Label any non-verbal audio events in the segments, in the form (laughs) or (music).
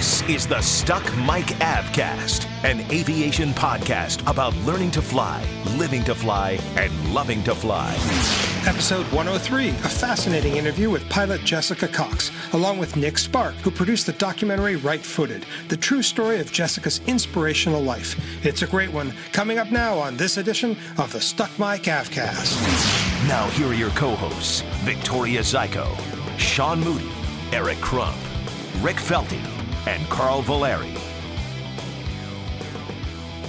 This is the Stuck Mic Avcast, an aviation podcast about learning to fly, living to fly, and loving to fly. Episode 103, a fascinating interview with pilot Jessica Cox, along with Nick Spark, who produced the documentary Right Footed, the true story of Jessica's inspirational life. It's a great one, coming up now on this edition of the Stuck Mic Avcast. Now, here are your co hosts Victoria Zyko, Sean Moody, Eric Crump, Rick Felty, and Carl Valeri.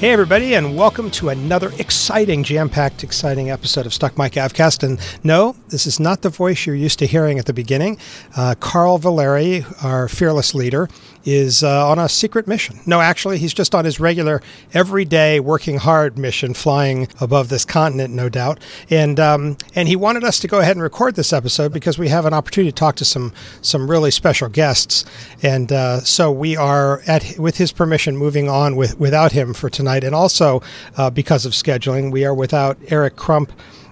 Hey, everybody, and welcome to another exciting, jam packed, exciting episode of Stuck Mic Avcast. And no, this is not the voice you're used to hearing at the beginning. Uh, Carl Valeri, our fearless leader, is uh, on a secret mission. No, actually, he's just on his regular, everyday, working hard mission, flying above this continent, no doubt. And um, and he wanted us to go ahead and record this episode because we have an opportunity to talk to some some really special guests. And uh, so we are, at with his permission, moving on with without him for tonight. And also uh, because of scheduling, we are without Eric Crump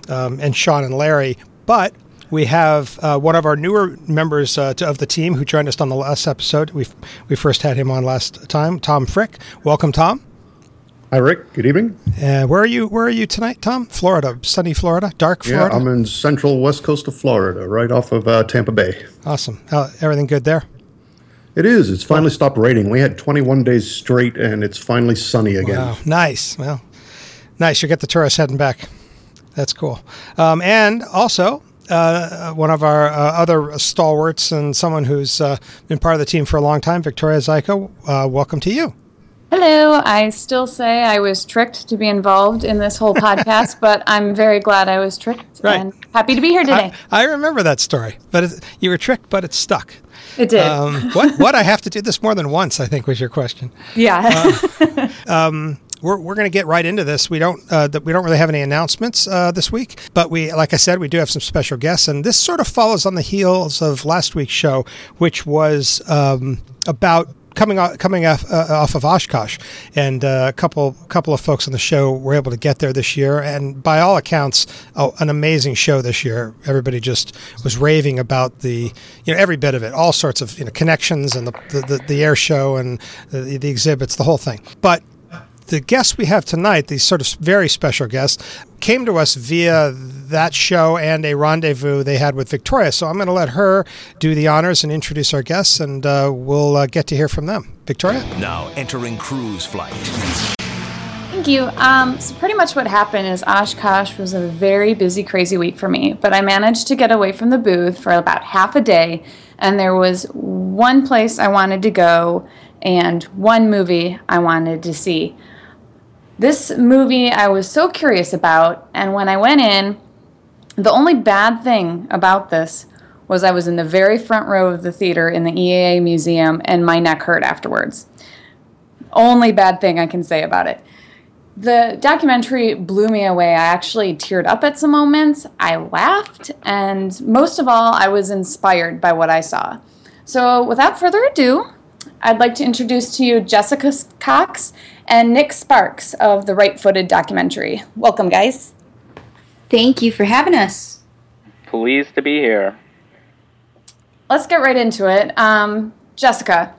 um, and Sean and Larry, but we have uh, one of our newer members uh, to, of the team who joined us on the last episode. We we first had him on last time. Tom Frick, welcome, Tom. Hi, Rick. Good evening. Uh, where are you? Where are you tonight, Tom? Florida, sunny Florida, dark Florida. Yeah, I'm in central west coast of Florida, right off of uh, Tampa Bay. Awesome. everything good there? It is. It's finally stopped raining. We had 21 days straight, and it's finally sunny again. Wow, nice. Well, nice. You get the tourists heading back. That's cool. Um, and also, uh, one of our uh, other stalwarts and someone who's uh, been part of the team for a long time, Victoria Zyko. Uh, welcome to you. Hello. I still say I was tricked to be involved in this whole podcast, (laughs) but I'm very glad I was tricked right. and happy to be here today. I, I remember that story, but it, you were tricked, but it stuck. It did. Um, what? What? I have to do this more than once. I think was your question. (laughs) Yeah. Uh, um, we're, we're going to get right into this. We don't uh, we don't really have any announcements uh, this week, but we like I said we do have some special guests, and this sort of follows on the heels of last week's show, which was um, about coming off, coming off, uh, off of Oshkosh, and uh, a couple couple of folks on the show were able to get there this year, and by all accounts, oh, an amazing show this year. Everybody just was raving about the you know every bit of it, all sorts of you know connections and the the, the, the air show and the, the exhibits, the whole thing. But the guests we have tonight, these sort of very special guests, came to us via that show and a rendezvous they had with Victoria. So I'm going to let her do the honors and introduce our guests, and uh, we'll uh, get to hear from them. Victoria? Now entering cruise flight. Thank you. Um, so, pretty much what happened is Oshkosh was a very busy, crazy week for me, but I managed to get away from the booth for about half a day, and there was one place I wanted to go and one movie I wanted to see. This movie I was so curious about, and when I went in, the only bad thing about this was I was in the very front row of the theater in the EAA museum and my neck hurt afterwards. Only bad thing I can say about it. The documentary blew me away. I actually teared up at some moments. I laughed, and most of all, I was inspired by what I saw. So, without further ado, I'd like to introduce to you Jessica Cox and Nick Sparks of the Right Footed documentary. Welcome, guys. Thank you for having us. Pleased to be here. Let's get right into it. Um, Jessica,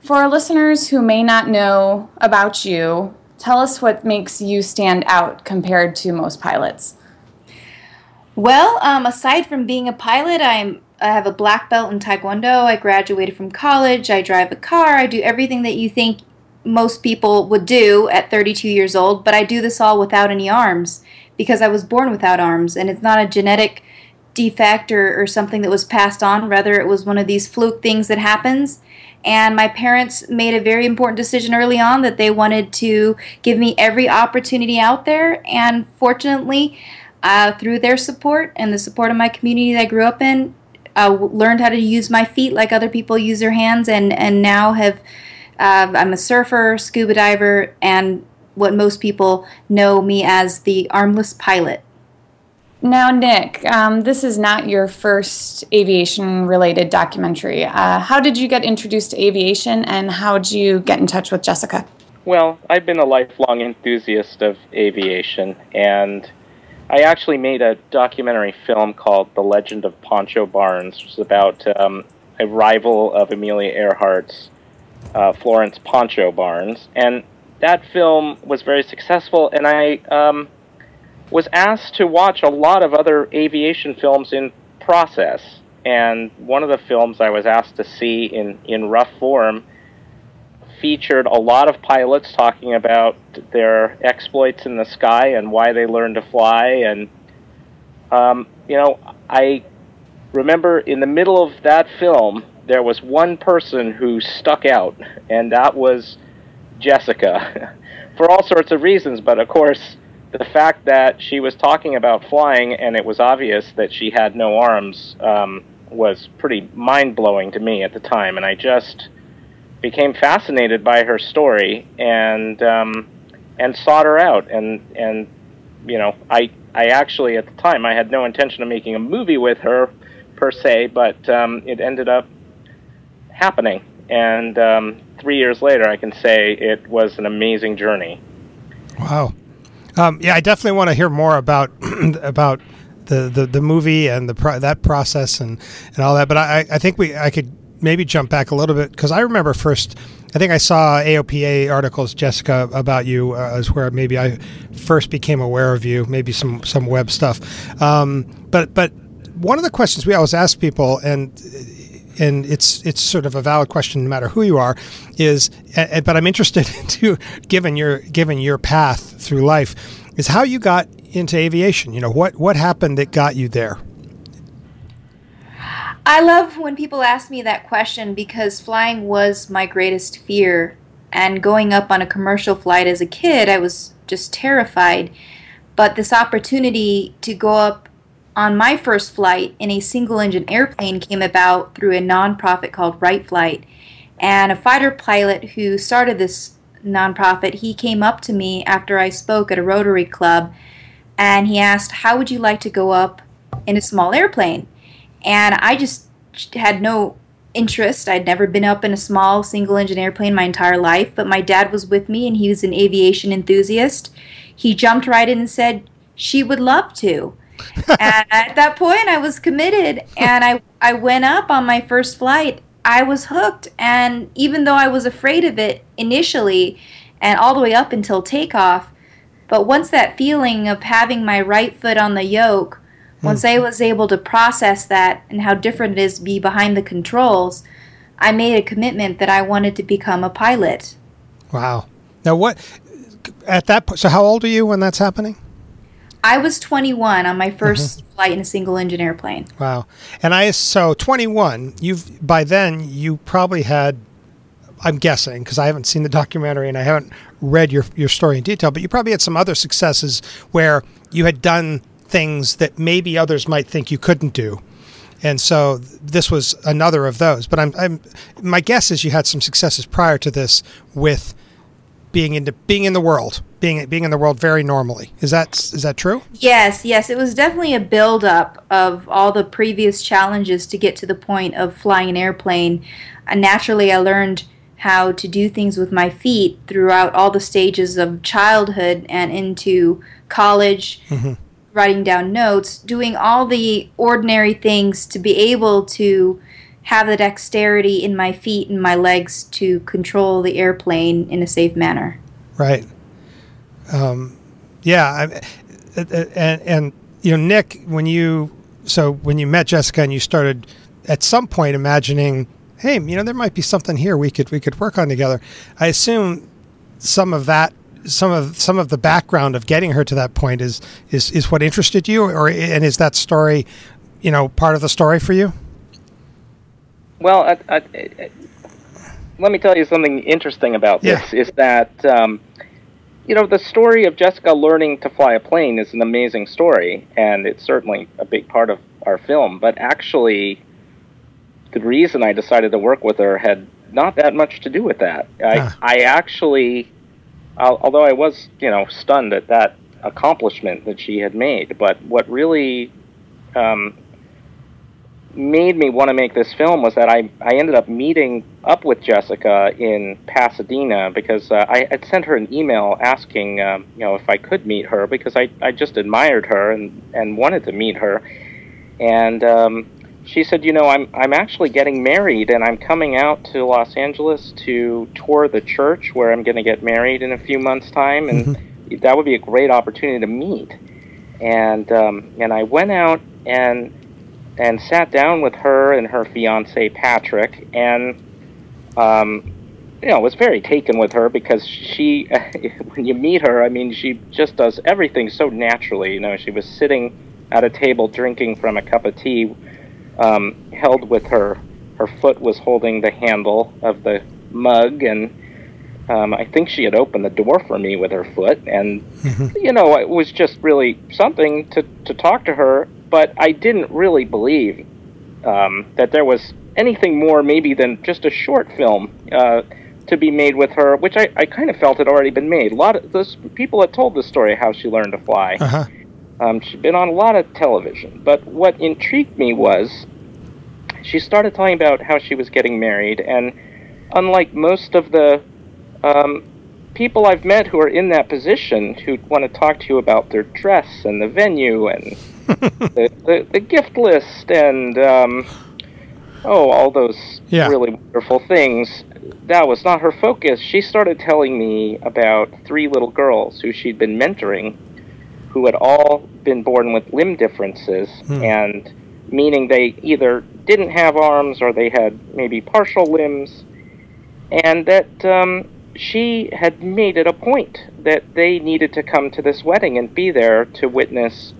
for our listeners who may not know about you, tell us what makes you stand out compared to most pilots. Well, um, aside from being a pilot, I'm I have a black belt in Taekwondo. I graduated from college. I drive a car. I do everything that you think most people would do at 32 years old, but I do this all without any arms because I was born without arms, and it's not a genetic defect or, or something that was passed on. Rather, it was one of these fluke things that happens. And my parents made a very important decision early on that they wanted to give me every opportunity out there. And fortunately, uh, through their support and the support of my community that I grew up in, uh, learned how to use my feet like other people use their hands, and and now have uh, I'm a surfer, scuba diver, and what most people know me as the armless pilot. Now, Nick, um, this is not your first aviation related documentary. Uh, how did you get introduced to aviation and how did you get in touch with Jessica? Well, I've been a lifelong enthusiast of aviation, and I actually made a documentary film called The Legend of Pancho Barnes, which is about um, a rival of Amelia Earhart's, uh, Florence Pancho Barnes. And that film was very successful, and I um, was asked to watch a lot of other aviation films in process. And one of the films I was asked to see in, in rough form featured a lot of pilots talking about their exploits in the sky and why they learned to fly. And, um, you know, I remember in the middle of that film, there was one person who stuck out, and that was Jessica, (laughs) for all sorts of reasons. But of course, the fact that she was talking about flying and it was obvious that she had no arms um, was pretty mind blowing to me at the time. And I just became fascinated by her story and um, and sought her out and and you know I I actually at the time I had no intention of making a movie with her per se but um, it ended up happening and um, three years later I can say it was an amazing journey. Wow, um, yeah, I definitely want to hear more about (clears throat) about the, the, the movie and the pro- that process and, and all that. But I, I think we I could maybe jump back a little bit because I remember first. I think I saw AOPA articles, Jessica, about you uh, as where maybe I first became aware of you. Maybe some some web stuff. Um, but but one of the questions we always ask people, and and it's it's sort of a valid question no matter who you are, is. Eh, eh, but I'm interested (laughs) to given your given your path through life, is how you got into aviation. You know what what happened that got you there. I love when people ask me that question because flying was my greatest fear. And going up on a commercial flight as a kid, I was just terrified. But this opportunity to go up on my first flight in a single engine airplane came about through a nonprofit called Right Flight. And a fighter pilot who started this nonprofit, he came up to me after I spoke at a Rotary Club and he asked, How would you like to go up in a small airplane? and I just had no interest. I'd never been up in a small single engine airplane my entire life, but my dad was with me and he was an aviation enthusiast. He jumped right in and said she would love to. And (laughs) at that point I was committed and I I went up on my first flight. I was hooked and even though I was afraid of it initially and all the way up until takeoff, but once that feeling of having my right foot on the yoke hmm. once I was able to process that and how different it is to be behind the controls, I made a commitment that I wanted to become a pilot. Wow. Now, what at that point? So, how old are you when that's happening? I was 21 on my 1st mm-hmm. flight in a single engine airplane. Wow. And I so 21. You've by then you probably had. I'm guessing because I haven't seen the documentary and I haven't read your your story in detail, but you probably had some other successes where you had done things that maybe others might think you couldn't do. And so this was another of those. But I'm, I'm my guess is you had some successes prior to this with being into being in the world, being being in the world very normally. Is that is that true? Yes, yes. It was definitely a build up of all the previous challenges to get to the point of flying an airplane. And naturally, I learned how to do things with my feet throughout all the stages of childhood and into college. Mm-hmm writing down notes, doing all the ordinary things to be able to have the dexterity in my feet and my legs to control the airplane in a safe manner. Right. Um, yeah. and, and, and, you know, Nick, when you, so when you met Jessica and you started at some point imagining, hey, you know, there might be something here we could, we could work on together. I assume some of that some of some of the background of getting her to that point is is is what interested you, or and is that story, you know, part of the story for you? Well, I, I, I, let me tell you something interesting about this. Is that um, you know the story of Jessica learning to fly a plane is an amazing story, and it's certainly a big part of our film. But actually, the reason I decided to work with her had not that much to do with that. I, Ah. I actually, although I was, you know, stunned at that accomplishment that she had made, but what really um, made me want to make this film was that I, I ended up meeting up with Jessica in Pasadena because uh, I had sent her an email asking, um, you know, if I could meet her because I, I just admired her and, and wanted to meet her. And um, she said, you know, I'm, I'm actually getting married and I'm coming out to Los Angeles to tour the church where I'm going to get married in a few months' time. And (laughs) that would be a great opportunity to meet. And, um, and I went out and and sat down with her and her fiance Patrick, and um, you know was very taken with her because she, (laughs) when you meet her, I mean, she just does everything so naturally. You know, she was sitting at a table drinking from a cup of tea, um, held with her. Her foot was holding the handle of the mug, and um, I think she had opened the door for me with her foot, and you know, it was just really something to to talk to her. But I didn't really believe um, that there was anything more, maybe than just a short film uh, to be made with her, which I, I kind of felt had already been made. A lot of those people had told the story of how she learned to fly. Uh-huh. Um, she'd been on a lot of television, but what intrigued me was she started talking about how she was getting married, and unlike most of the um, people I've met who are in that position who want to talk to you about their dress and the venue and the, the, the gift list and um, oh, all those Yeah. really wonderful things. That was not her focus. She started telling me about three little girls who she'd been mentoring, who had all been born with limb differences, and meaning they either didn't have arms or they had maybe partial limbs, and that um, she had made it a point that they needed to come to this wedding and be there to witness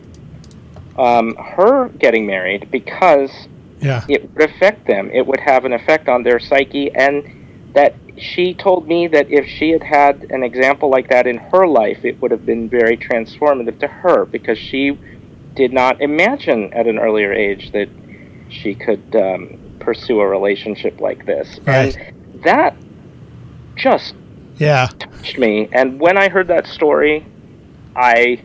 um, her getting married because Yeah. it would affect them. It would have an effect on their psyche, and that she told me that if she had had an example like that in her life, it would have been very transformative to her because she did not imagine at an earlier age that she could um, pursue a relationship like this. Right. And that just Yeah. touched me. And when I heard that story, I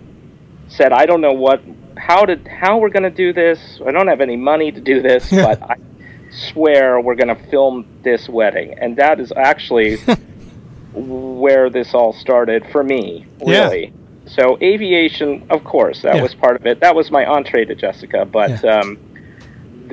said, I don't know what, how did, how we're going to do this. I don't have any money to do this, Yeah. (laughs) but I swear we're going to film this wedding. And that is actually (laughs) where this all started for me, Yeah. really. So aviation, of course, that Yeah. was part of it. That was my entree to Jessica, but Yeah. um,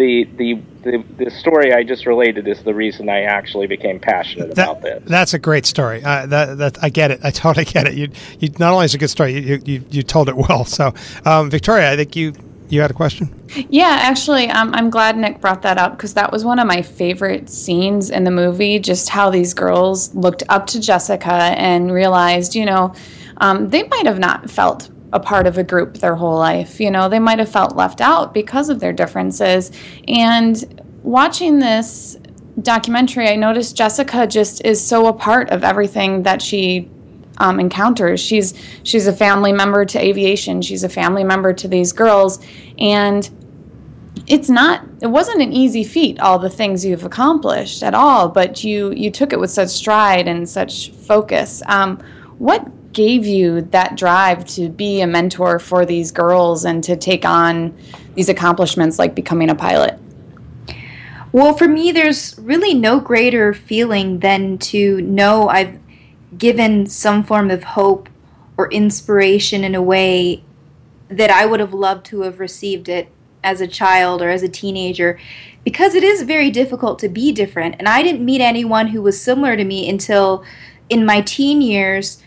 the, the the the story I just related is the reason I actually became passionate about this. That, that's a great story. Uh, that, that I get it. I (laughs) totally get it. You, you not only is it a good story, you, you, you told it well. So, um, Victoria, I think you you had a question. Yeah, actually, um, I'm glad Nick brought that up because that was one of my favorite scenes in the movie. Just how these girls looked up to Jessica and realized, you know, um, they might have not felt a part of a group their whole life. You know, they might have felt left out because of their differences. And watching this documentary, I noticed Jessica just is so a part of everything that she um, encounters. She's she's a family member to aviation. She's a family member to these girls, and it's not it wasn't an easy feat all the things you've accomplished at all but you you took it with such stride and such focus um, what gave you that drive to be a mentor for these girls and to take on these accomplishments like becoming a pilot Well, for me, there's really no greater feeling than to know I've given some form of hope or inspiration in a way that I would have loved to have received it as a child or as a teenager because it is very difficult to be different. And I didn't meet anyone who was similar to me until in my teen years.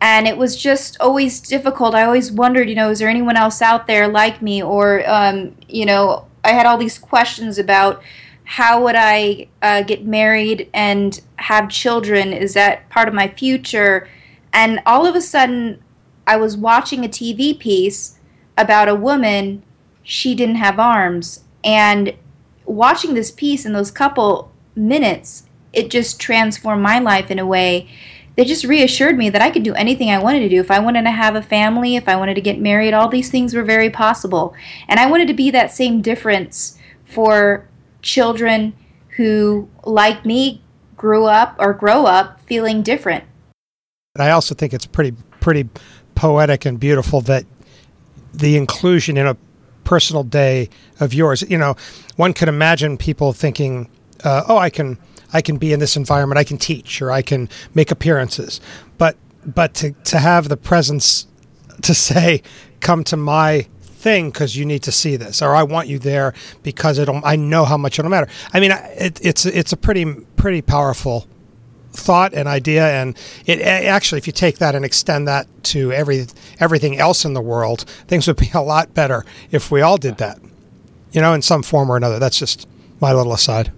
And it was just always difficult. I always wondered, you know, is there anyone else out there like me? Or, um, you know, I had all these questions about how would I uh, get married and have children? Is that part of my future? And all of a sudden, I was watching a TV piece about a woman, she didn't have arms. And watching this piece in those couple minutes, it just transformed my life in a way that just reassured me that I could do anything I wanted to do. If I wanted to have a family, if I wanted to get married, all these things were very possible. And I wanted to be that same difference for children who, like me, grew up or grow up feeling different. I also think it's pretty pretty poetic and beautiful that the inclusion in a personal day of yours. You know, one could imagine people thinking, uh, "Oh, I can I can be in this environment. I can teach or I can make appearances." But but to to have the presence to (laughs) say, "Come to my thing because you need to see this," or "I want you there because it'll I know how much it'll matter." I mean, it, it's it's a pretty pretty powerful thought and idea and it actually if you take that and extend that to every everything else in the world things would be (laughs) a lot better if we all did that you know in some form or another that's just my little aside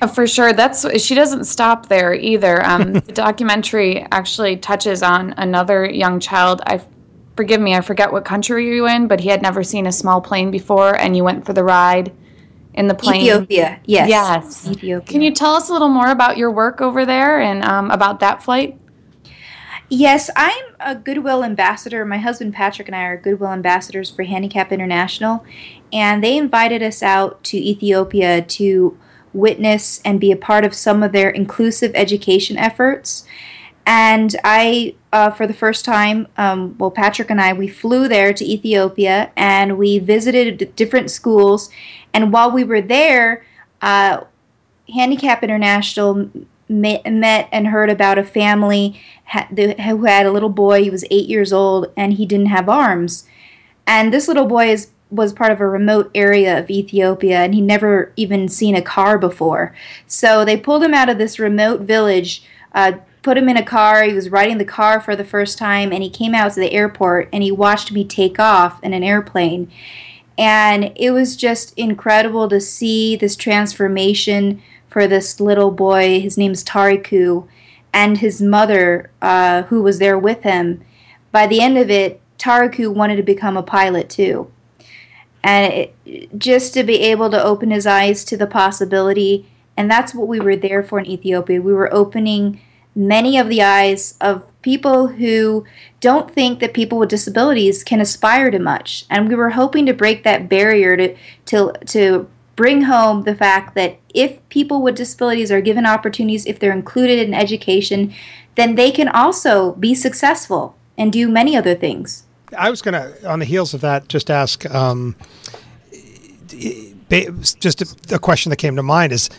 uh, for sure that's she doesn't stop there either um, (laughs) the documentary actually touches on another young child i forgive me i forget what country you're in but he had never seen a small plane before and you went for the ride in the plane. Ethiopia, yes. Yes. Ethiopia. Can you tell us a little more about your work over there and um, about that flight? Yes, I'm a Goodwill ambassador. My husband Patrick and I are Goodwill ambassadors for Handicap International, and they invited us out to Ethiopia to witness and be a part of some of their inclusive education efforts. And I, uh, for the first time, um, well, Patrick and I, we flew there to Ethiopia and we visited different schools and while we were there, uh, Handicap International met, met, and heard about a family who had a little boy. He was eight years old and he didn't have arms. And this little boy is, was part of a remote area of Ethiopia and he'd never even seen a car before. So they pulled him out of this remote village. Uh, put him in a car. He was riding the car for the first time, and he came out to the airport and he watched me take off in an airplane. And it was just incredible to see this transformation for this little boy. His name's Tariku, and his mother, uh, who was there with him. By the end of it, Tariku wanted to become a pilot too. And it, just to be able to open his eyes to the possibility, and that's what we were there for in Ethiopia. We were opening many of the eyes of people who don't think that people with disabilities can aspire to much. And we were hoping to break that barrier to, to, to bring home the fact that if people with disabilities are given opportunities, if they're included in education, then they can also be successful and do many other things. I was going to, on the heels of that, just ask. Um, just a, a, question that came to mind is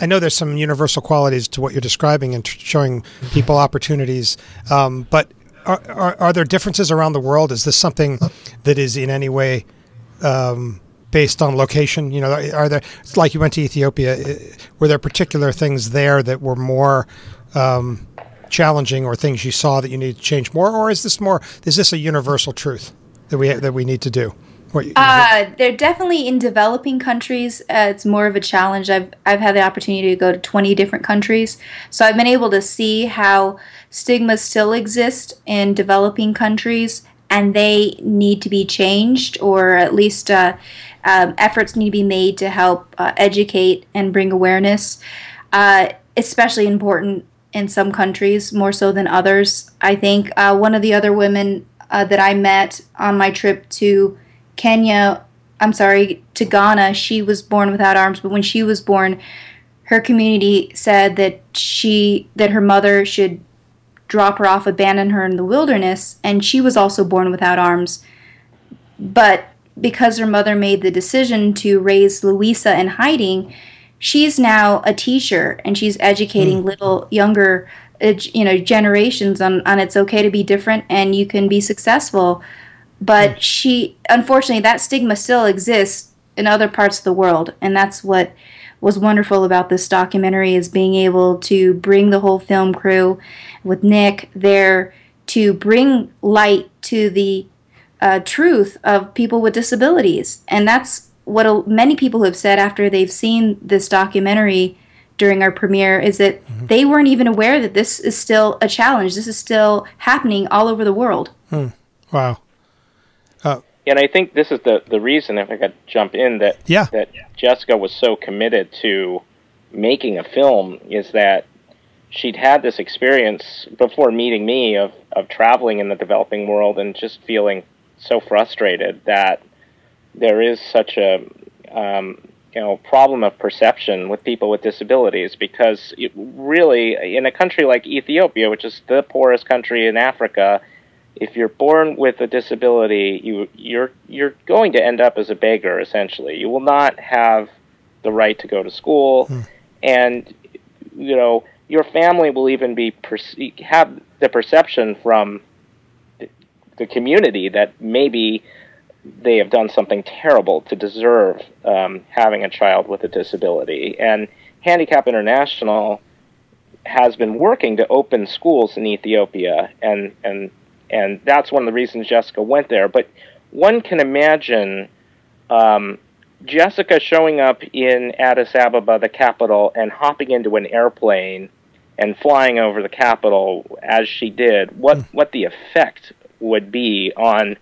I know there's some universal qualities to what you're describing and showing people opportunities, um, but are, are, are, there differences around the world? Is this something that is in any way um, based on location? You know, are there like you went to Ethiopia? Uh, were there particular things there that were more um, challenging, or things you saw that you need to change more, or is this more? Is this a universal truth that we that we need to do? What, uh, they're definitely in developing countries. Uh, it's more of a challenge. I've I've had the opportunity to go to 20 different countries, so I've been able to see how stigmas still exist in developing countries, and they need to be changed, or at least uh, um, efforts need to be made to help uh, educate and bring awareness. Uh, especially important in some countries, more so than others. I think uh, one of the other women that I met on my trip to Kenya, I'm sorry, to Ghana, she was born without arms, but when she was born, her community said that she that her mother should drop her off, abandon her in the wilderness, and she was also born without arms. But because her mother made the decision to raise Louisa in hiding, she's now a teacher and she's educating mm. little younger uh, you know generations on, on it's okay to be different and you can be successful but mm. she unfortunately that stigma still exists in other parts of the world and that's what was wonderful about this documentary is being able to bring the whole film crew with Nick there to bring light to the uh, truth of people with disabilities and that's what a, many people have said after they've seen this documentary during our premiere is that mm-hmm. they weren't even aware that this is still a challenge this is still happening all over the world hmm. wow and I think this is the the reason, if I could jump in, that yeah. that Jessica was so committed to making a film is that she'd had this experience before meeting me of of traveling in the developing world and just feeling so frustrated that there is such a um, you know problem of perception with people with disabilities because really in a country like Ethiopia, which is the poorest country in Africa, if you're born with a disability, you you're you're going to end up as a beggar essentially. You will not have the right to go to school, hmm. and you know your family will even be perce- have the perception from the community that maybe they have done something terrible to deserve um, having a child with a disability. And Handicap International has been working to open schools in Ethiopia, and and and that's one of the reasons Jessica went there. But one can imagine um, Jessica showing up in Addis Ababa, the capital, and hopping into an airplane and flying over the capital as she did. What hmm. what the effect would be on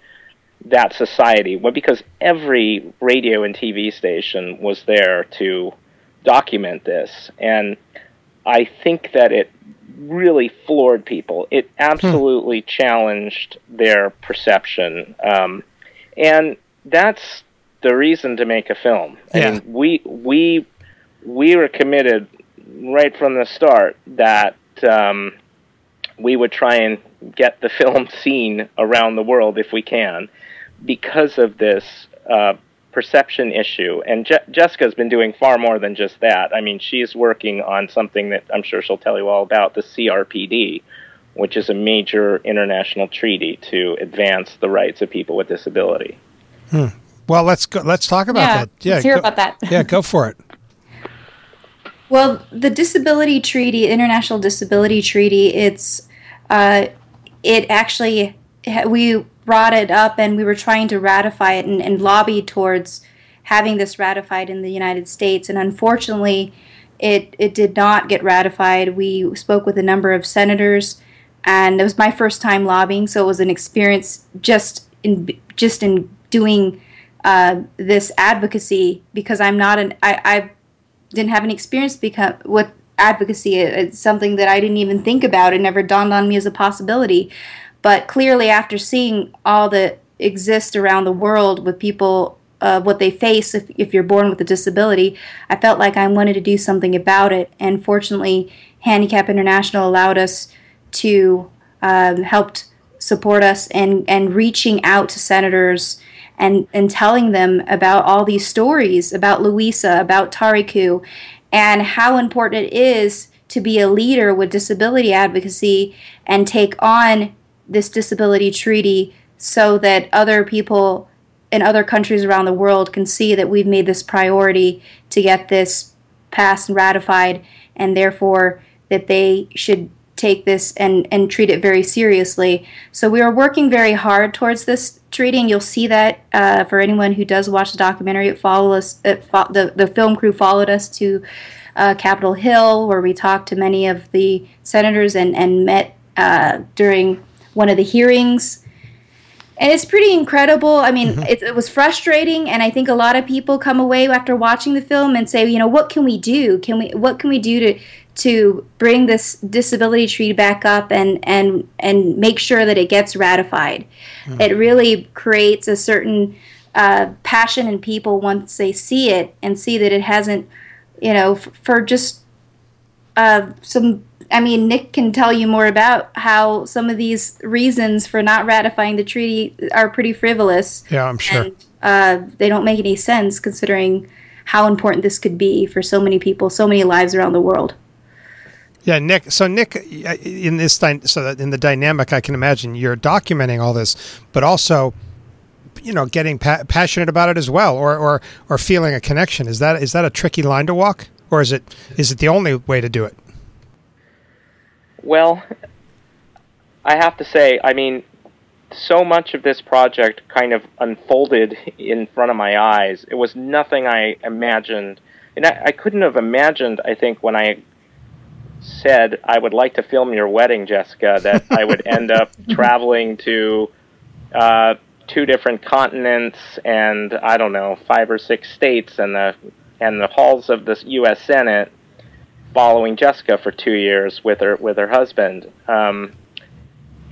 that society well, because every radio and TV station was there to document this. And I think that it really floored people. It hmm. absolutely hmm. challenged their perception. Um, and that's the reason to make a film. Yeah. And we we we were committed right from the start that um, we would try and get the (laughs) film seen around the world if we can because of this uh, perception issue. And Je- Jessica's been doing far more than just that. I mean, she's working on something that I'm sure she'll tell you all about the CRPD, which is a major international treaty to advance the rights of people with disability. Hmm. Well, let's go. Let's talk about yeah, that. Yeah, let's hear go, about that. yeah, go for it. (laughs) Well, the Disability Treaty, International Disability Treaty, it's uh, it actually we brought it up and we were trying to ratify it and, and lobby towards having this ratified in the United States. And unfortunately, it, it did not get ratified. We spoke with a number of senators, and it was my first time lobbying, so it was an experience just in just in doing uh, this advocacy because I'm not an I, I didn't have any experience become with advocacy. It's something that I didn't even think about. It never dawned on me as a possibility. But clearly, after seeing all that exists around the world with people, uh, what they face if, if you're born with a disability, I felt like I wanted to do something about it. And fortunately, Handicap International allowed us to um, helped support us and, and reaching out to senators and, and telling them about all these stories about Louisa, about Tariku, and how important it is to be a leader with disability advocacy and take on this disability treaty so that other people in other countries around the world can see that we've made this priority to get this passed and ratified, and therefore that they should take this and, and treat it very seriously. So we are working very hard towards this treaty, and you'll see that uh, for anyone who does watch the documentary. It follow us. It fo- the the film crew followed us to uh, Capitol Hill, where we talked to many of the senators and and met uh, during one of the hearings. And it's pretty incredible. I mean, mm-hmm. it, it, was frustrating, and I think a lot of people come away after watching the film and say, you know, what can we do? Can we what can we do to to bring this disability treaty back up and and and make sure that it gets ratified? Mm-hmm. It really creates a certain uh, passion in people once they see it and see that it hasn't, you know, f- for just uh, some I mean, Nick can tell you more about how some of these reasons for not ratifying the treaty are pretty frivolous. Yeah, I'm sure. And, uh, they don't make any sense considering how important this could be for so many people, so many lives around the world. Yeah, Nick. So Nick, in this so that in the dynamic, I can imagine you're documenting all this, but also, you know, getting pa- passionate about it as well, or or or feeling a connection. Is that is that a tricky line to walk, or is it is it the only way to do it? Well, I have to say, I mean, so much of this project kind of unfolded in front of my eyes. It was nothing I imagined. And I, I couldn't have imagined, I think, when I said I would like to film your wedding, Jessica, that I would (laughs) end up traveling to uh, two different continents and I don't know five or six states and the and the halls of the U.S. Senate following Jessica for two years with her with her husband, um,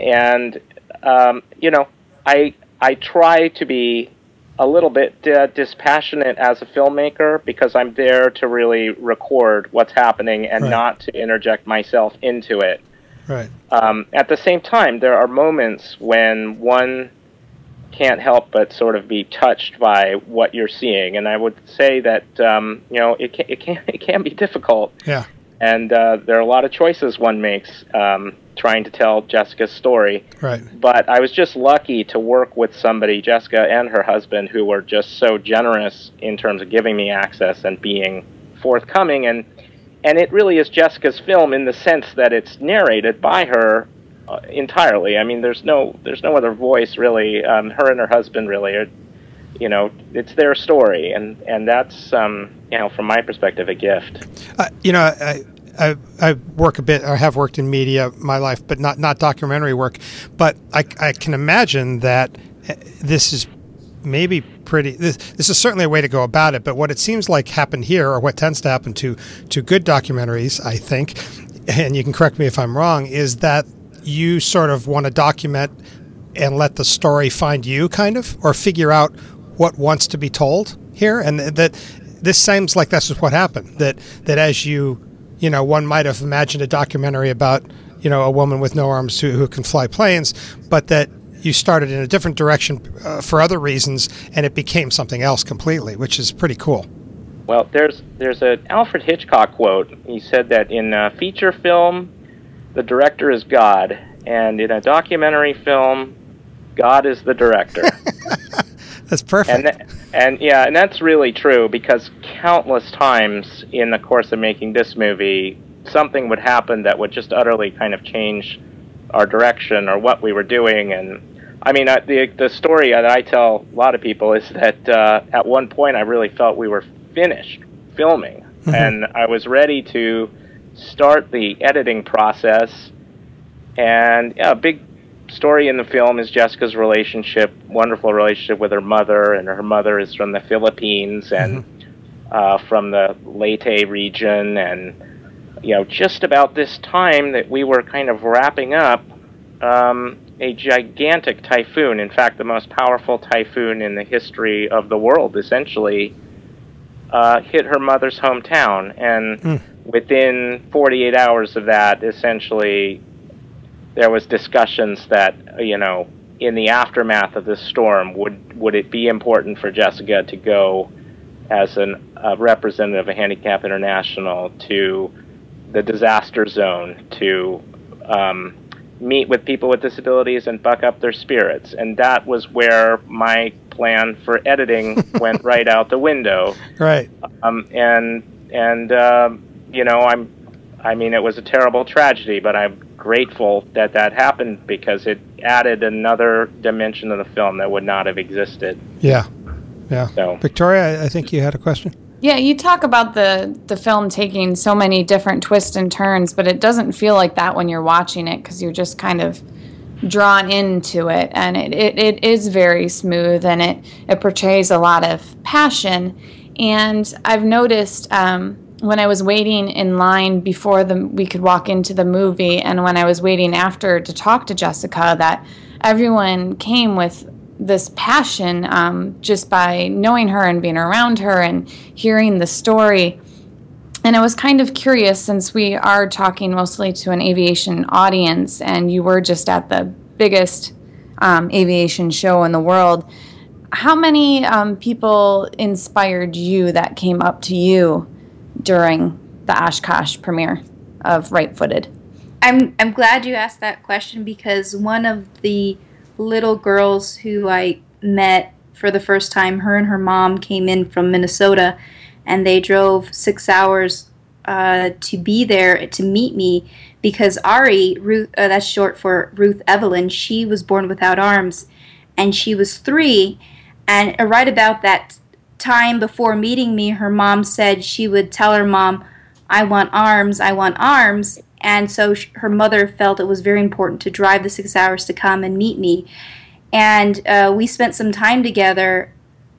and um, you know, I I try to be a little bit uh, dispassionate as a filmmaker because I'm there to really record what's happening and Right. not to interject myself into it. Right. Um, at the same time, there are moments when one can't help but sort of be touched by what you're seeing, and I would say that um, you know it can, it can (laughs) it can be difficult, Yeah. and uh, there are a lot of choices one makes um, trying to tell Jessica's story. Right. But I was just lucky to work with somebody, Jessica and her husband, who were just so generous in terms of giving me access and being forthcoming. And and it really is Jessica's film in the sense that it's narrated by her uh, entirely. I mean, there's no there's no other voice really. Um, her and her husband really are. You know, it's their story, and and that's um, you know, from my perspective, a gift. Uh, you know, I, I I work a bit. I have worked in media my life, but not not documentary work. But I I can imagine that uh, this is maybe pretty. This, this is certainly a way to go about it. But what it seems like happened here, or what tends to happen to to good documentaries, I think, and you can correct me if I'm wrong, is that you sort of want to document and let the story find you, kind of, or figure out what wants to be told here, and that this seems like this is what happened. That that as you, you know, one might have imagined a documentary about you know a woman with no arms who, who can fly planes, but that you started in a different direction uh, for other reasons, and it became something else completely, which is pretty cool. Well, there's there's an Alfred Hitchcock quote. He said that in a feature film, the director is God, and in a documentary film, God is the director. (laughs) That's perfect. and th- and yeah, and that's really true because countless times in the course of making this movie, something would happen that would just utterly kind of change our direction or what we were doing. And I mean, uh, the the story that I tell a lot of people is that uh, at one point I really felt we were finished filming, and I was ready to start the editing process. And yeah, a big story in the film is Jessica's relationship, wonderful relationship with her mother, and her mother is from the Philippines and uh, from the Leyte region, and you know, just about this time that we were kind of wrapping up, um, a gigantic typhoon, in fact, the most powerful typhoon in the history of the world, essentially, uh, hit her mother's hometown, and within 48 hours of that, essentially, there was discussions that you know in the aftermath of this storm would would it be important for Jessica to go as an a representative of Handicap International to the disaster zone to um, meet with people with disabilities and buck up their spirits and that was where my plan for editing (laughs) went right out the window right. um, and and um, you know I'm I mean it was a terrible tragedy, but I'm grateful that that happened because it added another dimension to the film that would not have existed. Yeah. Yeah. So- Victoria, I- I think you had a question. Yeah, you talk about the the film taking so many different twists and turns, but it doesn't feel like that when you're watching it because you're just kind of drawn into it, and it, it, it is very smooth and it it portrays a lot of passion. And I've noticed um, when I was waiting in line before the we could walk into the movie, and when I was waiting after to talk to Jessica, that everyone came with this passion um, just by knowing her and being around her and hearing the story. And I was kind of curious since we are talking mostly to an aviation audience, and you were just at the biggest um, aviation show in the world. How many um, people inspired you that came up to you during the Oshkosh premiere of Right Footed? I'm I'm glad you asked that question because one of the little girls who I met for the first time, her and her mom came in from Minnesota, and they drove six hours uh, to be there to meet me because Ari, Ruth, uh, that's short for Ruth Evelyn, she was born without arms, and she was three, and right about that time before meeting me, her mom said she would tell her mom, I want arms, I want arms. And so sh- her mother felt it was very important to drive the six hours to come and meet me. And uh, we spent some time together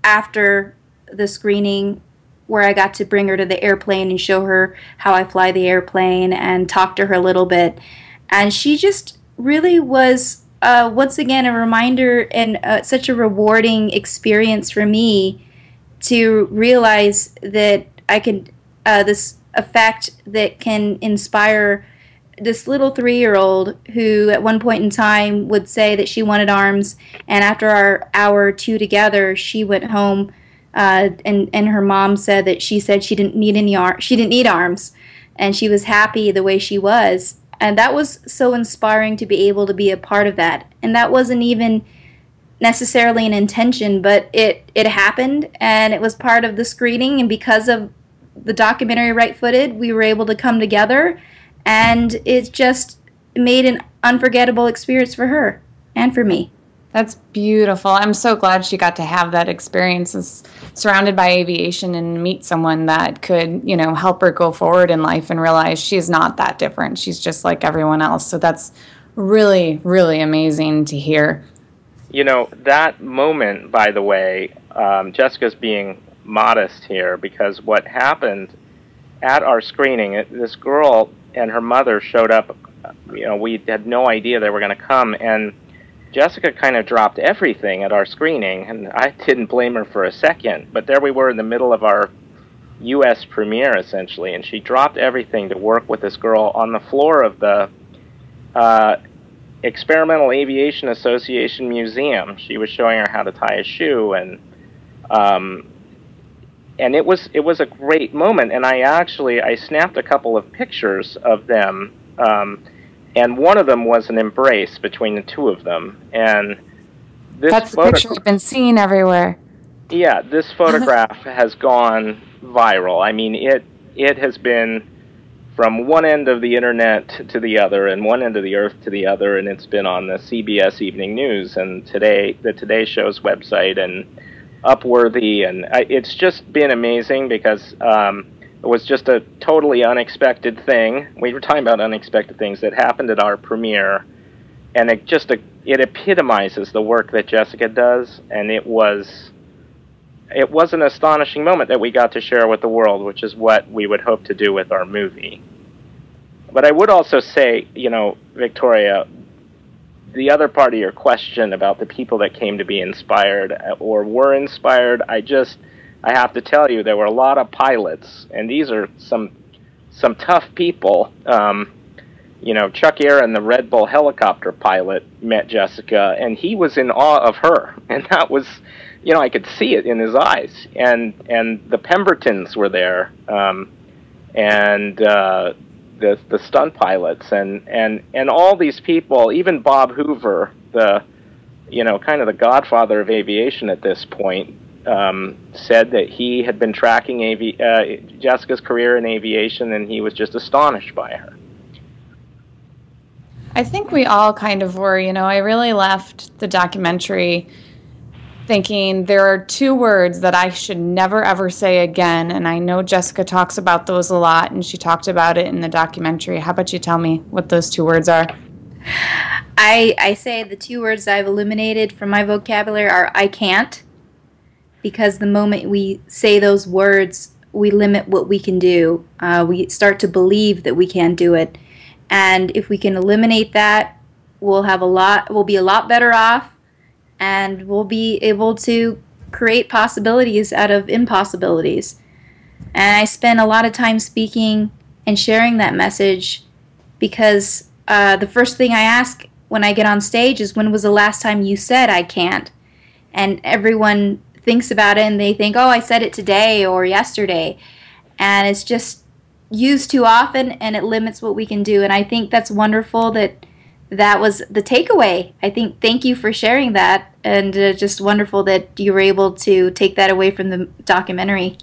after the screening where I got to bring her to the airplane and show her how I fly the airplane and talk to her a little bit. And she just really was uh, once again a reminder and uh, such a rewarding experience for me to realize that I can uh, this effect that can inspire this little three year old who at one point in time would say that she wanted arms and after our hour or two together she went home uh, and and her mom said that she said she didn't need any arm she didn't need arms and she was happy the way she was. And that was so inspiring to be able to be a part of that. And that wasn't even necessarily an intention but it it happened and it was part of the screening and because of the documentary right footed we were able to come together and it just made an unforgettable experience for her and for me that's beautiful. I'm so glad she got to have that experience as surrounded by aviation and meet someone that could, you know, help her go forward in life and realize she's not that different. She's just like everyone else. So that's really, really amazing to hear. You know, that moment, by the way, um, Jessica's being modest here because what happened at our screening, this girl and her mother showed up. You know, we had no idea they were going to come. And Jessica kind of dropped everything at our screening, and I (laughs) didn't blame her for a second. But there we were in the middle of our U.S. premiere, essentially, and she dropped everything to work with this girl on the floor of the uh, Experimental Aviation Association Museum. She was showing her how to tie a shoe, and um, and it was it was a great moment. And I actually I snapped a couple of pictures of them. Um, and one of them was an embrace between the two of them. And this that's the picture we've been seeing everywhere. Yeah, this photograph (laughs) has gone viral. I mean, it it has been from one end of the internet to the other, and one end of the earth to the other, and it's been on the CBS Evening News and today the Today Show's website and Upworthy, and I, it's just been amazing because. Um, it was just a totally unexpected thing. We were talking about unexpected things that happened at our premiere, and it just it epitomizes the work that Jessica does, and it was it was an astonishing moment that we got to share with the world, which is what we would hope to do with our movie. But I would also say, you know, Victoria, the other part of your question about the people that came to be inspired or were inspired, I just I have to tell you, there were a lot of pilots, and these are some some tough people. Um, you know, Chuck Aaron, the Red Bull helicopter pilot, met Jessica, and he was in awe of her, (laughs) and that was, you know, I could see it in his eyes. And and the Pembertons were there, um, and uh, the the stunt pilots, and and and all these people, even Bob Hoover, the you know, kind of the godfather of aviation at this point, um, said that he had been tracking avi- uh, Jessica's career in aviation and he was just astonished by her. I think we all kind of were. You know, I really left the documentary thinking there are two words that I should never ever say again. And I know Jessica talks about those a lot and she talked about it in the documentary. How about you tell me what those two words are? I, I say the two words I've eliminated from my vocabulary are I can't because the moment we say those words, we limit what we can do. Uh, we start to believe that we can do it. And if we can eliminate that, we'll have a lot, we'll be a lot better off and we'll be able to create possibilities out of impossibilities. And I spend a lot of time speaking and sharing that message because uh, the first thing I ask when I get on stage is when was the last time you said I can't? And everyone thinks about it and they think, oh, I said it today or yesterday. And it's just used too often and it limits what we can do. And I think that's wonderful that that was the takeaway. I think thank you for sharing that. And uh, just wonderful that you were able to take that away from the documentary.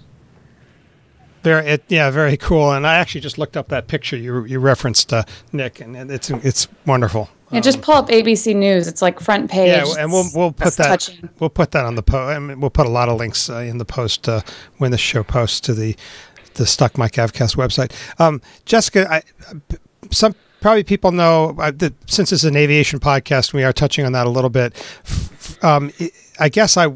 Very, it, yeah, very cool. And I actually just looked up that picture you you referenced, uh, Nick, and it's it's wonderful. Yeah, just pull up ABC News. It's like front page. Yeah, and we'll we'll put that touching. we'll put that on the post. I mean, we'll put a lot of links uh, in the post uh, when the show posts to the the Stuck Mic Avcast website. Um, Jessica, I, some probably people know uh, that since it's an aviation podcast, we are touching on that a little bit. Um, I guess I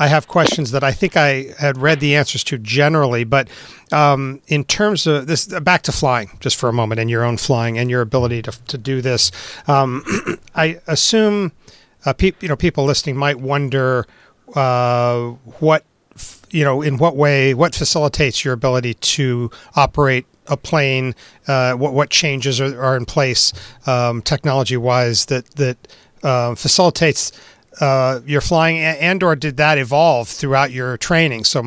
I have questions that I think I had read the answers to generally, but um, in terms of this, back to flying just for a moment and your own flying and your ability to, to do this, um, (clears throat) I assume uh, pe- you know people listening might wonder uh, what you know in what way what facilitates your ability to operate a plane, uh, what what changes are, are in place um, technology wise that that uh, facilitates uh, your flying, and or did that evolve throughout your training? So,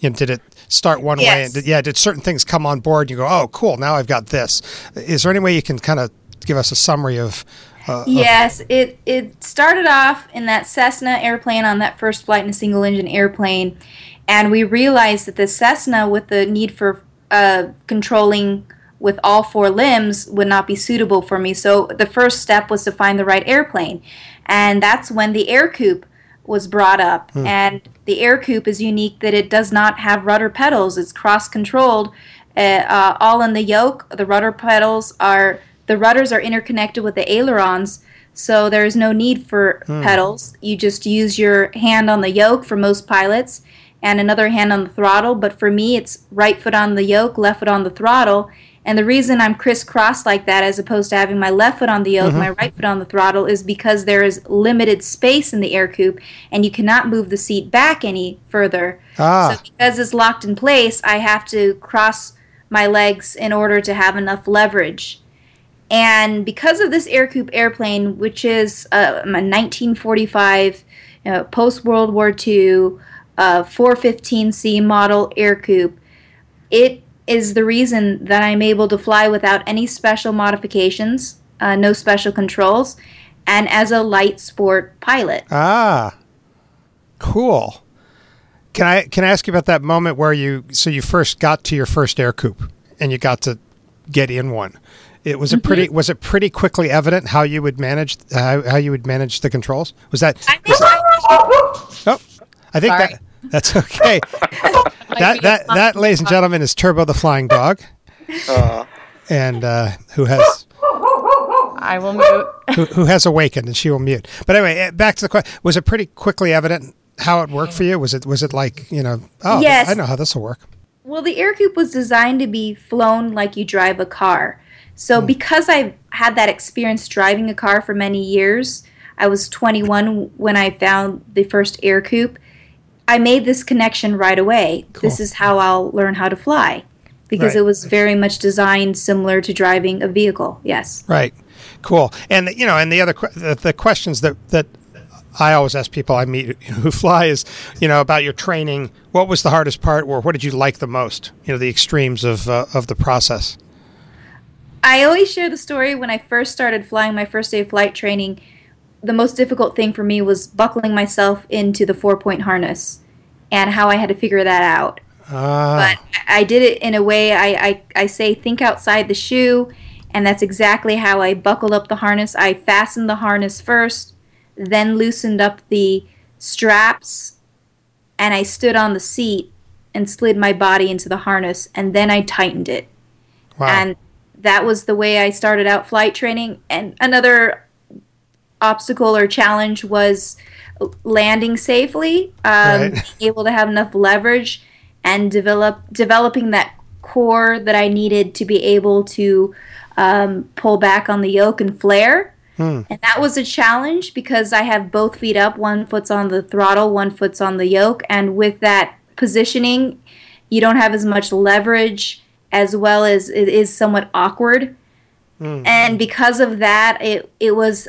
you know, did it start one Yes. way? And did, yeah, did certain things come on board? And you go, oh, cool, now I've got this. Is there any way you can kind of give us a summary of? Uh, of- Yes, it it started off in that Cessna airplane on that first flight in a single engine airplane, and we realized that the Cessna, with the need for uh, controlling with all four limbs, would not be suitable for me. So the first step was to find the right airplane, and that's when the Ercoupe was brought up. And the Ercoupe is unique that it does not have rudder pedals; it's cross controlled. Uh, uh, all in the yoke, the rudder pedals are the rudders are interconnected with the ailerons, so there is no need for pedals. You just use your hand on the yoke for most pilots and another hand on the throttle. But for me, it's right foot on the yoke, left foot on the throttle. And the reason I'm crisscrossed like that, as opposed to having my left foot on the yoke, my right foot on the throttle, is because there is limited space in the Ercoupe, and you cannot move the seat back any further. Ah. So because it's locked in place, I have to cross my legs in order to have enough leverage. And because of this Ercoupe airplane, which is uh, a 1945 uh, post World War II uh, 415C model Ercoupe, it is the reason that I'm able to fly without any special modifications, uh, no special controls, and as a light sport pilot. Ah, cool. Can I can I ask you about that moment where you so you first got to your first Ercoupe and you got to get in one? It was a pretty was it pretty quickly evident how you would manage how, how you would manage the controls? Was that think I, oh I think Sorry. that that's okay. (laughs) that that that ladies and gentlemen is Turbo the flying dog Uh, and uh, who has I will mute. who, who has awakened and she will mute. But anyway, eh, back to the question. Was it pretty quickly evident how it worked for you? Was it was it like you know? Oh, Yes. I know how this will work. Well, the Ercoupe was designed to be flown like you drive a car. So, because I've had that experience driving a car for many years, I was 21 when I found the first Ercoupe. I made this connection right away. This is how I'll learn how to fly because Right. it was very much designed similar to driving a vehicle. Yes. Right. Cool. And you know, and the other the, the questions that that I always ask people I meet (laughs) who fly is, you know, about your training. What was the hardest part, or what did you like the most? You know, the extremes of uh, of the process. I always share the story when I first started flying my first day of flight training. The most difficult thing for me was buckling myself into the four point harness and how I had to figure that out. Ah, But I did it in a way I, I, I say think outside the shoe, and that's exactly how I buckled up the harness. I fastened the harness first, then loosened up the straps, and I stood on the seat and slid my body into the harness, and then I tightened it wow. and that was the way I started out flight training. And another obstacle or challenge was landing safely, um, Right. being able to have enough leverage, and develop developing that core that I needed to be able to um, pull back on the yoke and flare. And that was a challenge because I have both feet up, one foot's on the throttle, one foot's on the yoke, and with that positioning, you don't have as much leverage as well as it is somewhat awkward. And because of that, it it was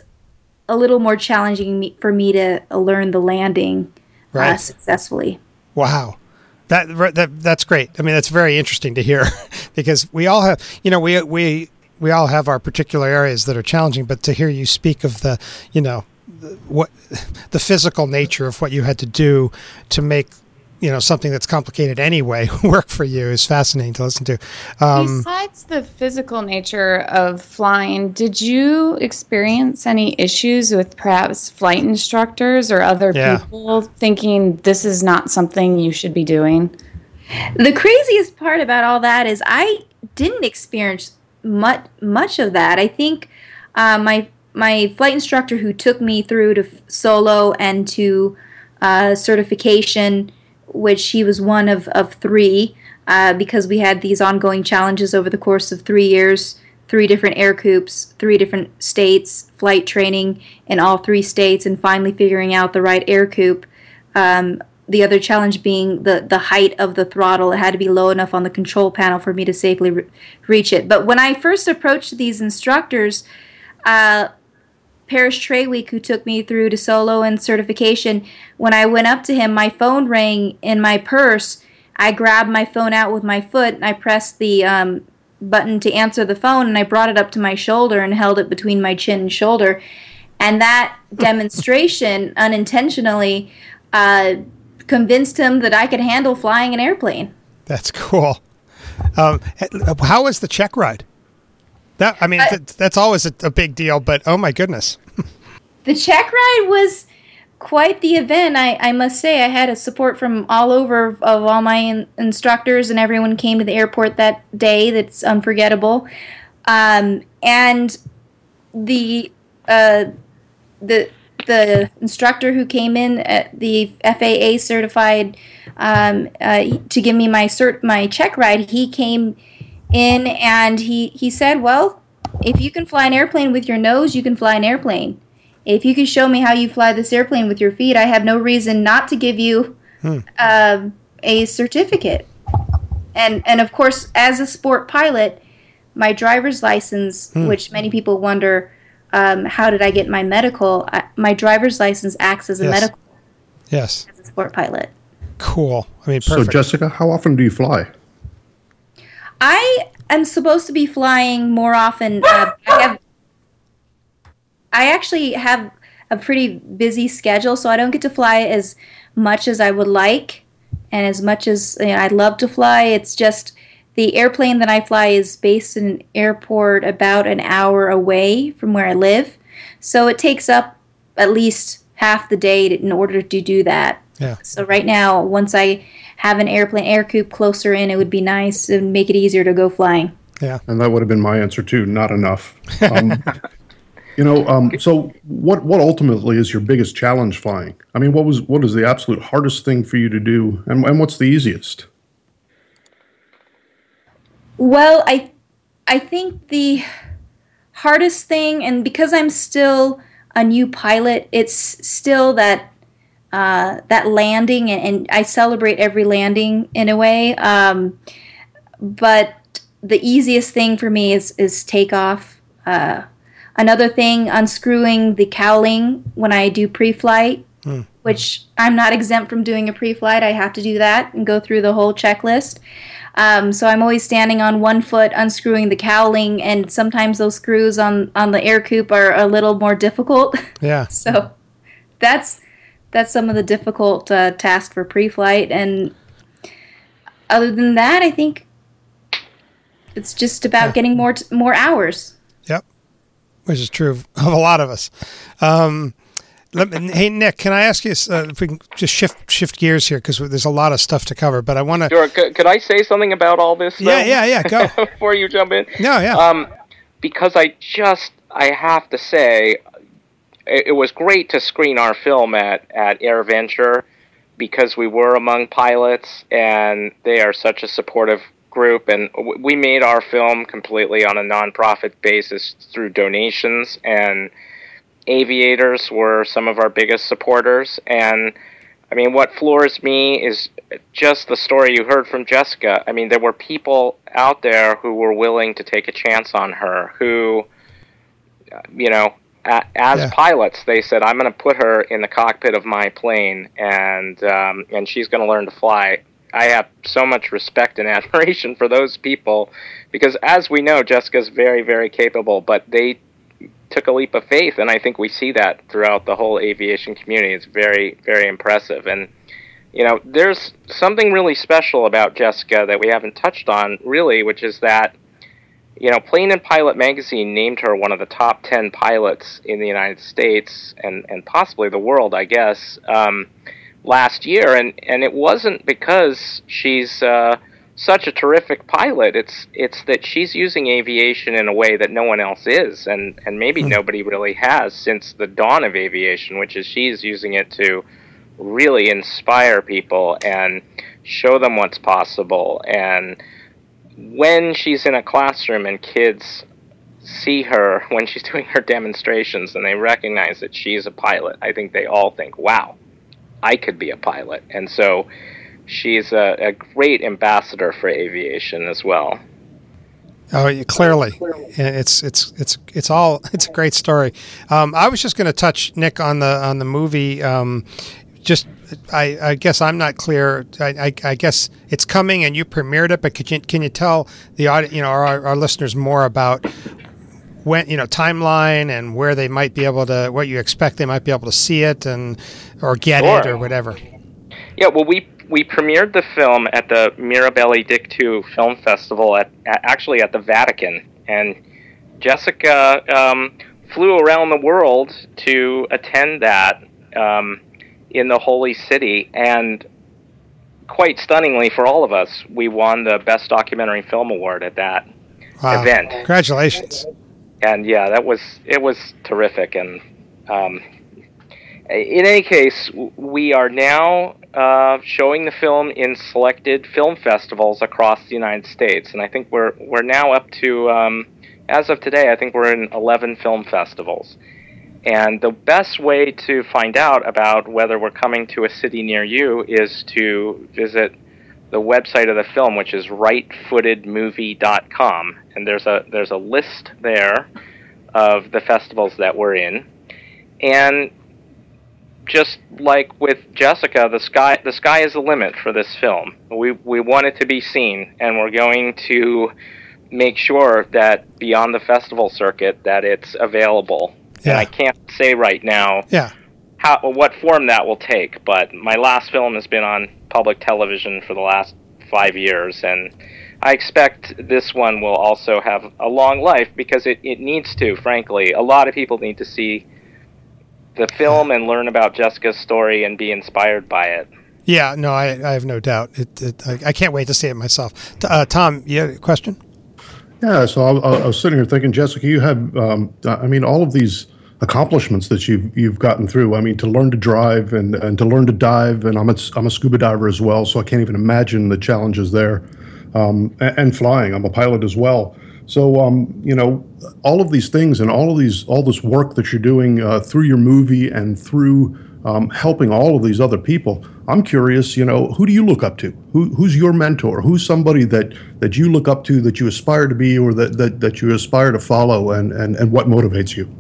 a little more challenging for me to uh, learn the landing uh, successfully. Wow. That, that that's great. I mean, that's very interesting to hear (laughs) because we all have, you know, we we we all have our particular areas that are challenging. But to hear you speak of the, you know, the- what the physical nature of what you had to do to make, you know, something that's complicated anyway (laughs) work for you is fascinating to listen to. Um, Besides the physical nature of flying, did you experience any issues with perhaps flight instructors or other Yeah. people thinking this is not something you should be doing? The craziest part about all that is I didn't experience much much of that. I think uh, my my flight instructor who took me through to f- solo and to uh, certification, which he was one of, of three uh, because we had these ongoing challenges over the course of three years three different Ercoupes, three different states, flight training in all three states, and finally figuring out the right Ercoupe. Um, the other challenge being the, the height of the throttle. It had to be low enough on the control panel for me to safely re- reach it. But when I first approached these instructors, uh, Parrish Traweek, who took me through to solo and certification, when I went up to him, my phone rang in my purse. I grabbed my phone out with my foot and I pressed the um, button to answer the phone and I brought it up to my shoulder and held it between my chin and shoulder. And that (laughs) demonstration unintentionally uh, convinced him that I could handle flying an airplane. That's cool. Um, how was the check ride? That I mean, uh, th- that's always a, a, big deal. But oh my goodness, the check ride was quite the event. I, I must say, I had a support from all over of all my in- instructors, and everyone came to the airport that day. That's unforgettable. Um, and the uh, the the instructor who came in at the FAA certified um, uh, to give me my cert my check ride, he came in and he he said, "Well, if you can fly an airplane with your nose, you can fly an airplane." if you can show me how you fly this airplane with your feet, I have no reason not to give you hmm. uh, a certificate. And and of course, as a sport pilot, my driver's license, hmm. which many people wonder, um, how did I get my medical? I, my driver's license acts as a yes. medical. Yes. As a sport pilot. Cool. I mean, perfect. So, Jessica, how often do you fly? I am supposed to be flying more often. Uh, I have I actually have a pretty busy schedule, so I don't get to fly as much as I would like and as much as you know, I'd love to fly. It's just the airplane that I fly is based in an airport about an hour away from where I live. So it takes up at least half the day in order to do that. Yeah. So right now, once I have an airplane Ercoupe closer in, it would be nice and make it easier to go flying. Yeah. And that would have been my answer too. Not enough. Um, (laughs) You know, um, so what what ultimately is your biggest challenge flying? I mean, what was what is the absolute hardest thing for you to do, and and what's the easiest? Well, I I think the hardest thing, and because I'm still a new pilot, it's still that uh, that landing, and, and, I celebrate every landing in a way. Um, but the easiest thing for me is is takeoff. Uh, Another thing, unscrewing the cowling when I do pre-flight, mm. which I'm not exempt from doing a pre-flight. I have to do that and go through the whole checklist. Um, so I'm always standing on one foot, unscrewing the cowling, and sometimes those screws on on the Ercoupe are a little more difficult. Yeah. (laughs) so that's that's some of the difficult uh, tasks for pre-flight, and other than that, I think it's just about yeah. getting more t- more hours Yep, which is true of a lot of us. Um, me, hey Nick, can I ask you uh, if we can just shift shift gears here because there's a lot of stuff to cover. But I want to. Sure. Could, could, I say something about all this? Though? Yeah, yeah, yeah. Go (laughs) before you jump in. No, yeah. Um, because I just I have to say, it, it was great to screen our film at at AirVenture because we were among pilots and they are such a supportive group, and we made our film completely on a nonprofit basis through donations, and aviators were some of our biggest supporters. And I mean, what floors me is just the story you heard from Jessica. I mean, there were people out there who were willing to take a chance on her, who, you know, as yeah. pilots, they said, "I'm going to put her in the cockpit of my plane, and um, and she's going to learn to fly." I have so much respect and (laughs) admiration for those people because, as we know, Jessica's very, very capable, but they took a leap of faith, and I think we see that throughout the whole aviation community. It's very, very impressive. And, you know, there's something really special about Jessica that we haven't touched on, really, which is that, you know, Plane and Pilot magazine named her one of the top 10 pilots in the United States and, and possibly the world, I guess. Um, last year, and and it wasn't because she's uh, such a terrific pilot. It's it's that she's using aviation in a way that no one else is, and and maybe mm. nobody really has since the dawn of aviation, which is she's using it to really inspire people and show them what's possible. And when she's in a classroom and kids see her when she's (laughs) doing her demonstrations and they recognize that she's a pilot, I think they all think, wow, I could be a pilot. And so she's a, a great ambassador for aviation as well. Oh, clearly, it's it's it's it's all (laughs) it's a great story. Um, I was just going to touch Nick on the on the movie. Um, just I, I, guess I'm not clear. I, I, I, guess it's coming, and you premiered it. But can you can you tell the audience, you know, our, our listeners more about when you know timeline and where they might be able to, what you expect they might be able to see it and or get sure. it or whatever. Yeah, well, we we premiered the film at the Mirabile Dictu Film Festival at, at actually at the Vatican, and Jessica um, flew around the world to attend that um, in the Holy City, and quite stunningly for all of us, we won the Best Documentary Film Award at that wow. event. Congratulations! And yeah, that was it was terrific, and um, in any case, we are now uh, showing the film in selected film festivals across the United States, and I think we're we're now up to, um, as of today, I think we're in 11 film festivals. And the best way to find out about whether we're coming to a city near you is to visit the website of the film, which is rightfootedmovie.com, and there's a there's a list there of the festivals that we're in, and just like with Jessica, the sky the sky is the limit for this film. We we want it to be seen, and we're going to make sure that beyond the festival circuit that it's available. Yeah. And I can't say right now yeah. how what form that will take, but my last film has been on public television for the last five years, and I expect this one will also have a long life because it, it needs to, frankly. A lot of people need to see the film and learn about Jessica's story and be inspired by it. Yeah, no, I, I have no doubt. It, it I, I, can't wait to see it myself. Uh, Tom, you had a question? Yeah, so I, I, was sitting here thinking, Jessica, you have, um, I mean, all of these accomplishments that you've you've gotten through. I mean, to learn to drive and, and to learn to dive, and I'm a, I'm a scuba diver as well, so I can't even imagine the challenges there. Um, and, and, flying, I'm a pilot as well. So, um, you know, all of these things and all of these, all this work that you're doing uh, through your movie and through um, helping all of these other people. I'm curious, you know, who do you look up to? Who, who's your mentor? Who's somebody that, that you look up to, that you aspire to be, or that, that, that you aspire to follow, and, and, and what motivates you?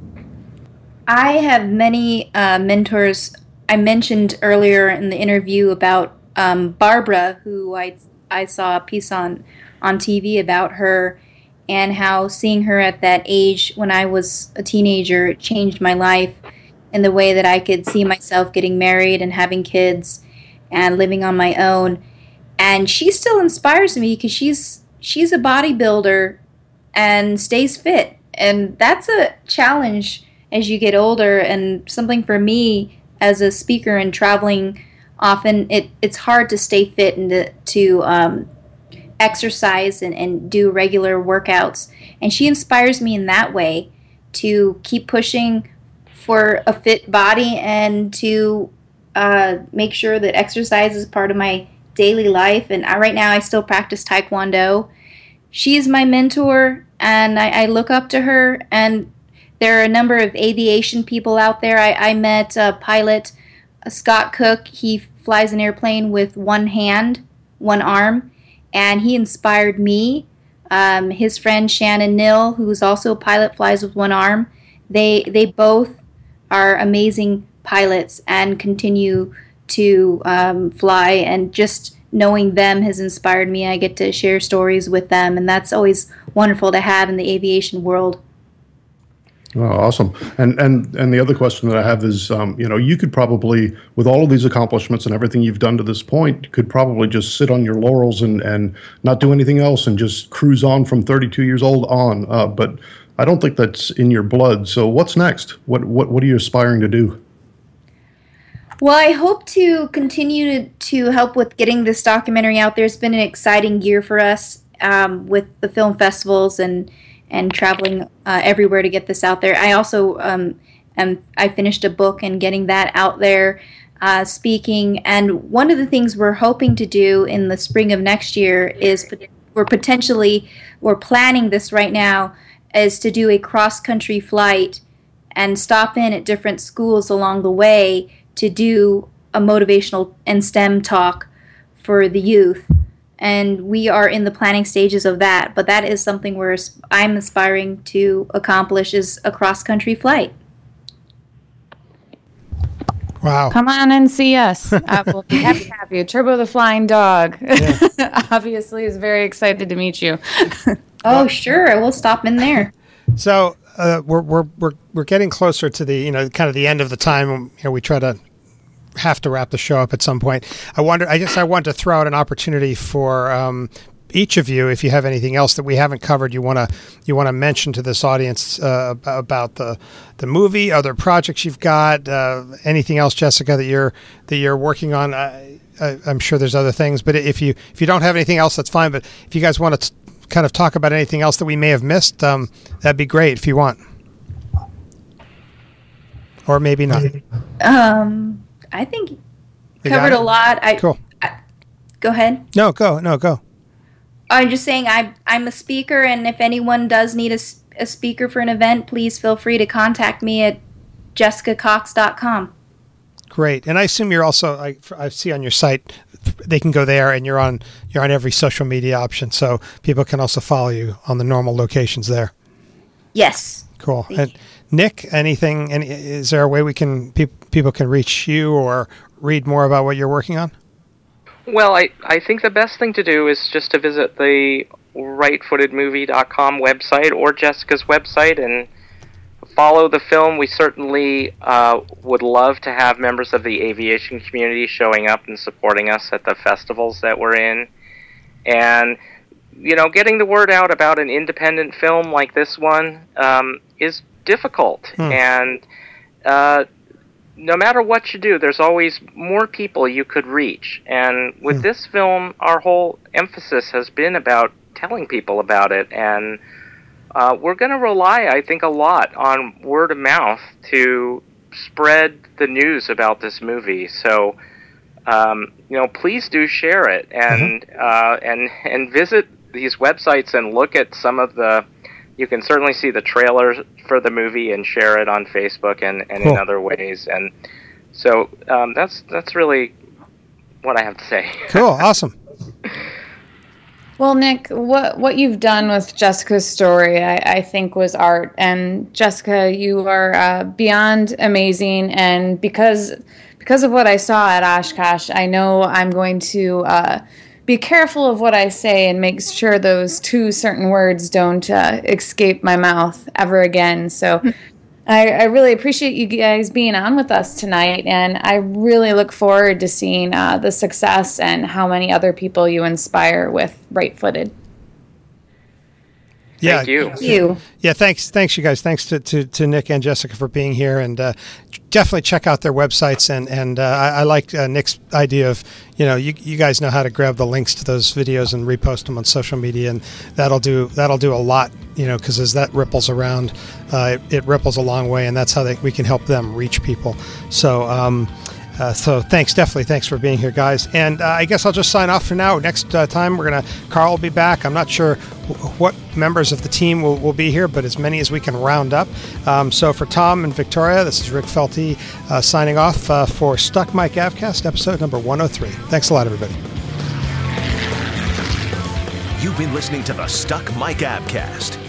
I have many uh, mentors. I mentioned earlier in the interview about um, Barbara, who I, I saw a piece on, on TV about her and how seeing her at that age when I was a teenager changed my life in the way that I could see myself getting married and having kids and living on my own. And she still inspires me because she's she's a bodybuilder and stays fit. And that's a challenge as you get older and something for me as a speaker and traveling often it, it's hard to stay fit and to, to um, exercise and, and do regular workouts. And she inspires me in that way to keep pushing for a fit body and to uh, make sure that exercise is part of my daily life. And I, right now, I still practice Taekwondo. She's my mentor, and I, I, look up to her. And there are a number of aviation people out there. I, I met a pilot, Scott Cook. He flies an airplane with one hand, one arm and he inspired me. Um, his friend Shannon Nil, who's also a pilot, flies with one arm. They they both are amazing pilots and continue to um, fly. And just knowing them has inspired me. I get to share stories with them, and that's always wonderful to have in the aviation world. Oh, awesome. And and and the other question that I have is, um, you know, you could probably, with all of these accomplishments and everything you've done to this point, could probably just sit on your laurels and and not do anything else and just cruise on from 32 years old on. Uh, but I don't think that's in your blood. So what's next? What what what are you aspiring to do? Well, I hope to continue to, help with getting this documentary out there. It's been an exciting year for us um, with the film festivals and and traveling uh, everywhere to get this out there. I also um, am I finished a book and getting that out there. uh, speaking. And one of the things we're hoping to do in the spring of next year is we're potentially we're planning this right now is to do a cross country flight and stop in at different schools along the way to do a motivational and STEM talk for the youth. And we are in the planning stages of that, but that is something where I'm aspiring to accomplish is a cross country flight. Wow. Come on and see us. (laughs) Uh, we'll be happy to have you. Turbo the Flying Dog yeah. (laughs) obviously is very excited to meet you. (laughs) oh, sure. We'll stop in there. So uh, we're, we're, we're, we're getting closer to the, you know, kind of the end of the time. You know, we try to have to wrap the show up at some point. I wonder, I guess I want to throw out an opportunity for um, each of you, if you have anything else that we haven't covered, you want to you want to mention to this audience uh, about the the movie, other projects you've got, uh, anything else, Jessica, that you're that you're working on. I, am sure there's other things, but if you if you don't have anything else, that's fine. But if you guys want to kind of talk about anything else that we may have missed, um, that'd be great if you want, or maybe not. Um, I think you covered a lot. I cool. I, go ahead. No, go. No, go. I'm just saying I I'm a speaker, and if anyone does need a, a speaker for an event, please feel free to contact me at jessicacox.com. Great, and I assume you're also I, I see on your site they can go there, and you're on you're on every social media option, so people can also follow you on the normal locations there. Yes. Cool. And. Nick, anything? Any, is there a way we can pe- people can reach you or read more about what you're working on? Well, I, I think the best thing to do is just to visit the rightfootedmovie.com website or Jessica's website and follow the film. We certainly uh, would love to have members of the aviation community showing up and supporting us at the festivals that we're in. And, you know, getting the word out about an independent film like this one um, is difficult. Hmm. And uh, no matter what you do, there's always more people you could reach. And with mm. this film, our whole emphasis has been about telling people about it. And uh, we're going to rely, I think, a lot on word of mouth to spread the news about this movie. So, um, you know, please do share it and mm-hmm. uh, and and visit these websites and look at some of the you can certainly see the trailer for the movie and share it on Facebook and, and cool. in other ways. And so um, that's that's really what I have to say. (laughs) Cool, awesome. Well, Nick, what what you've done with Jessica's story, I, I think, was art. And Jessica, you are uh, beyond amazing. And because because of what I saw at Oshkosh, I know I'm going to. Uh, be careful of what I say and make sure those two certain words don't uh, escape my mouth ever again. So I, I, really appreciate you guys being on with us tonight, and I really look forward to seeing uh, the success and how many other people you inspire with Right Footed. Yeah, Thank you. Thank you. Yeah, thanks, thanks you guys. Thanks to, to, to Nick and Jessica for being here, and uh, definitely check out their websites. And and uh, I, I, like uh, Nick's idea of you know you, you guys know how to grab the links to those videos and repost them on social media, and that'll do that'll do a lot. You know, because as that ripples around, uh, it, it, ripples a long way, and that's how they, we can help them reach people. So. Um, uh, so thanks, definitely thanks for being here, guys. And uh, I guess I'll just sign off for now. Next uh, time we're gonna Carl will be back. I'm not sure what members of the team will, will be here, but as many as we can round up. Um, so for Tom and Victoria, this is Rick Felty uh, signing off uh, for Stuck Mic Avcast, episode number 103. Thanks a lot, everybody. You've been listening to the Stuck Mic Avcast.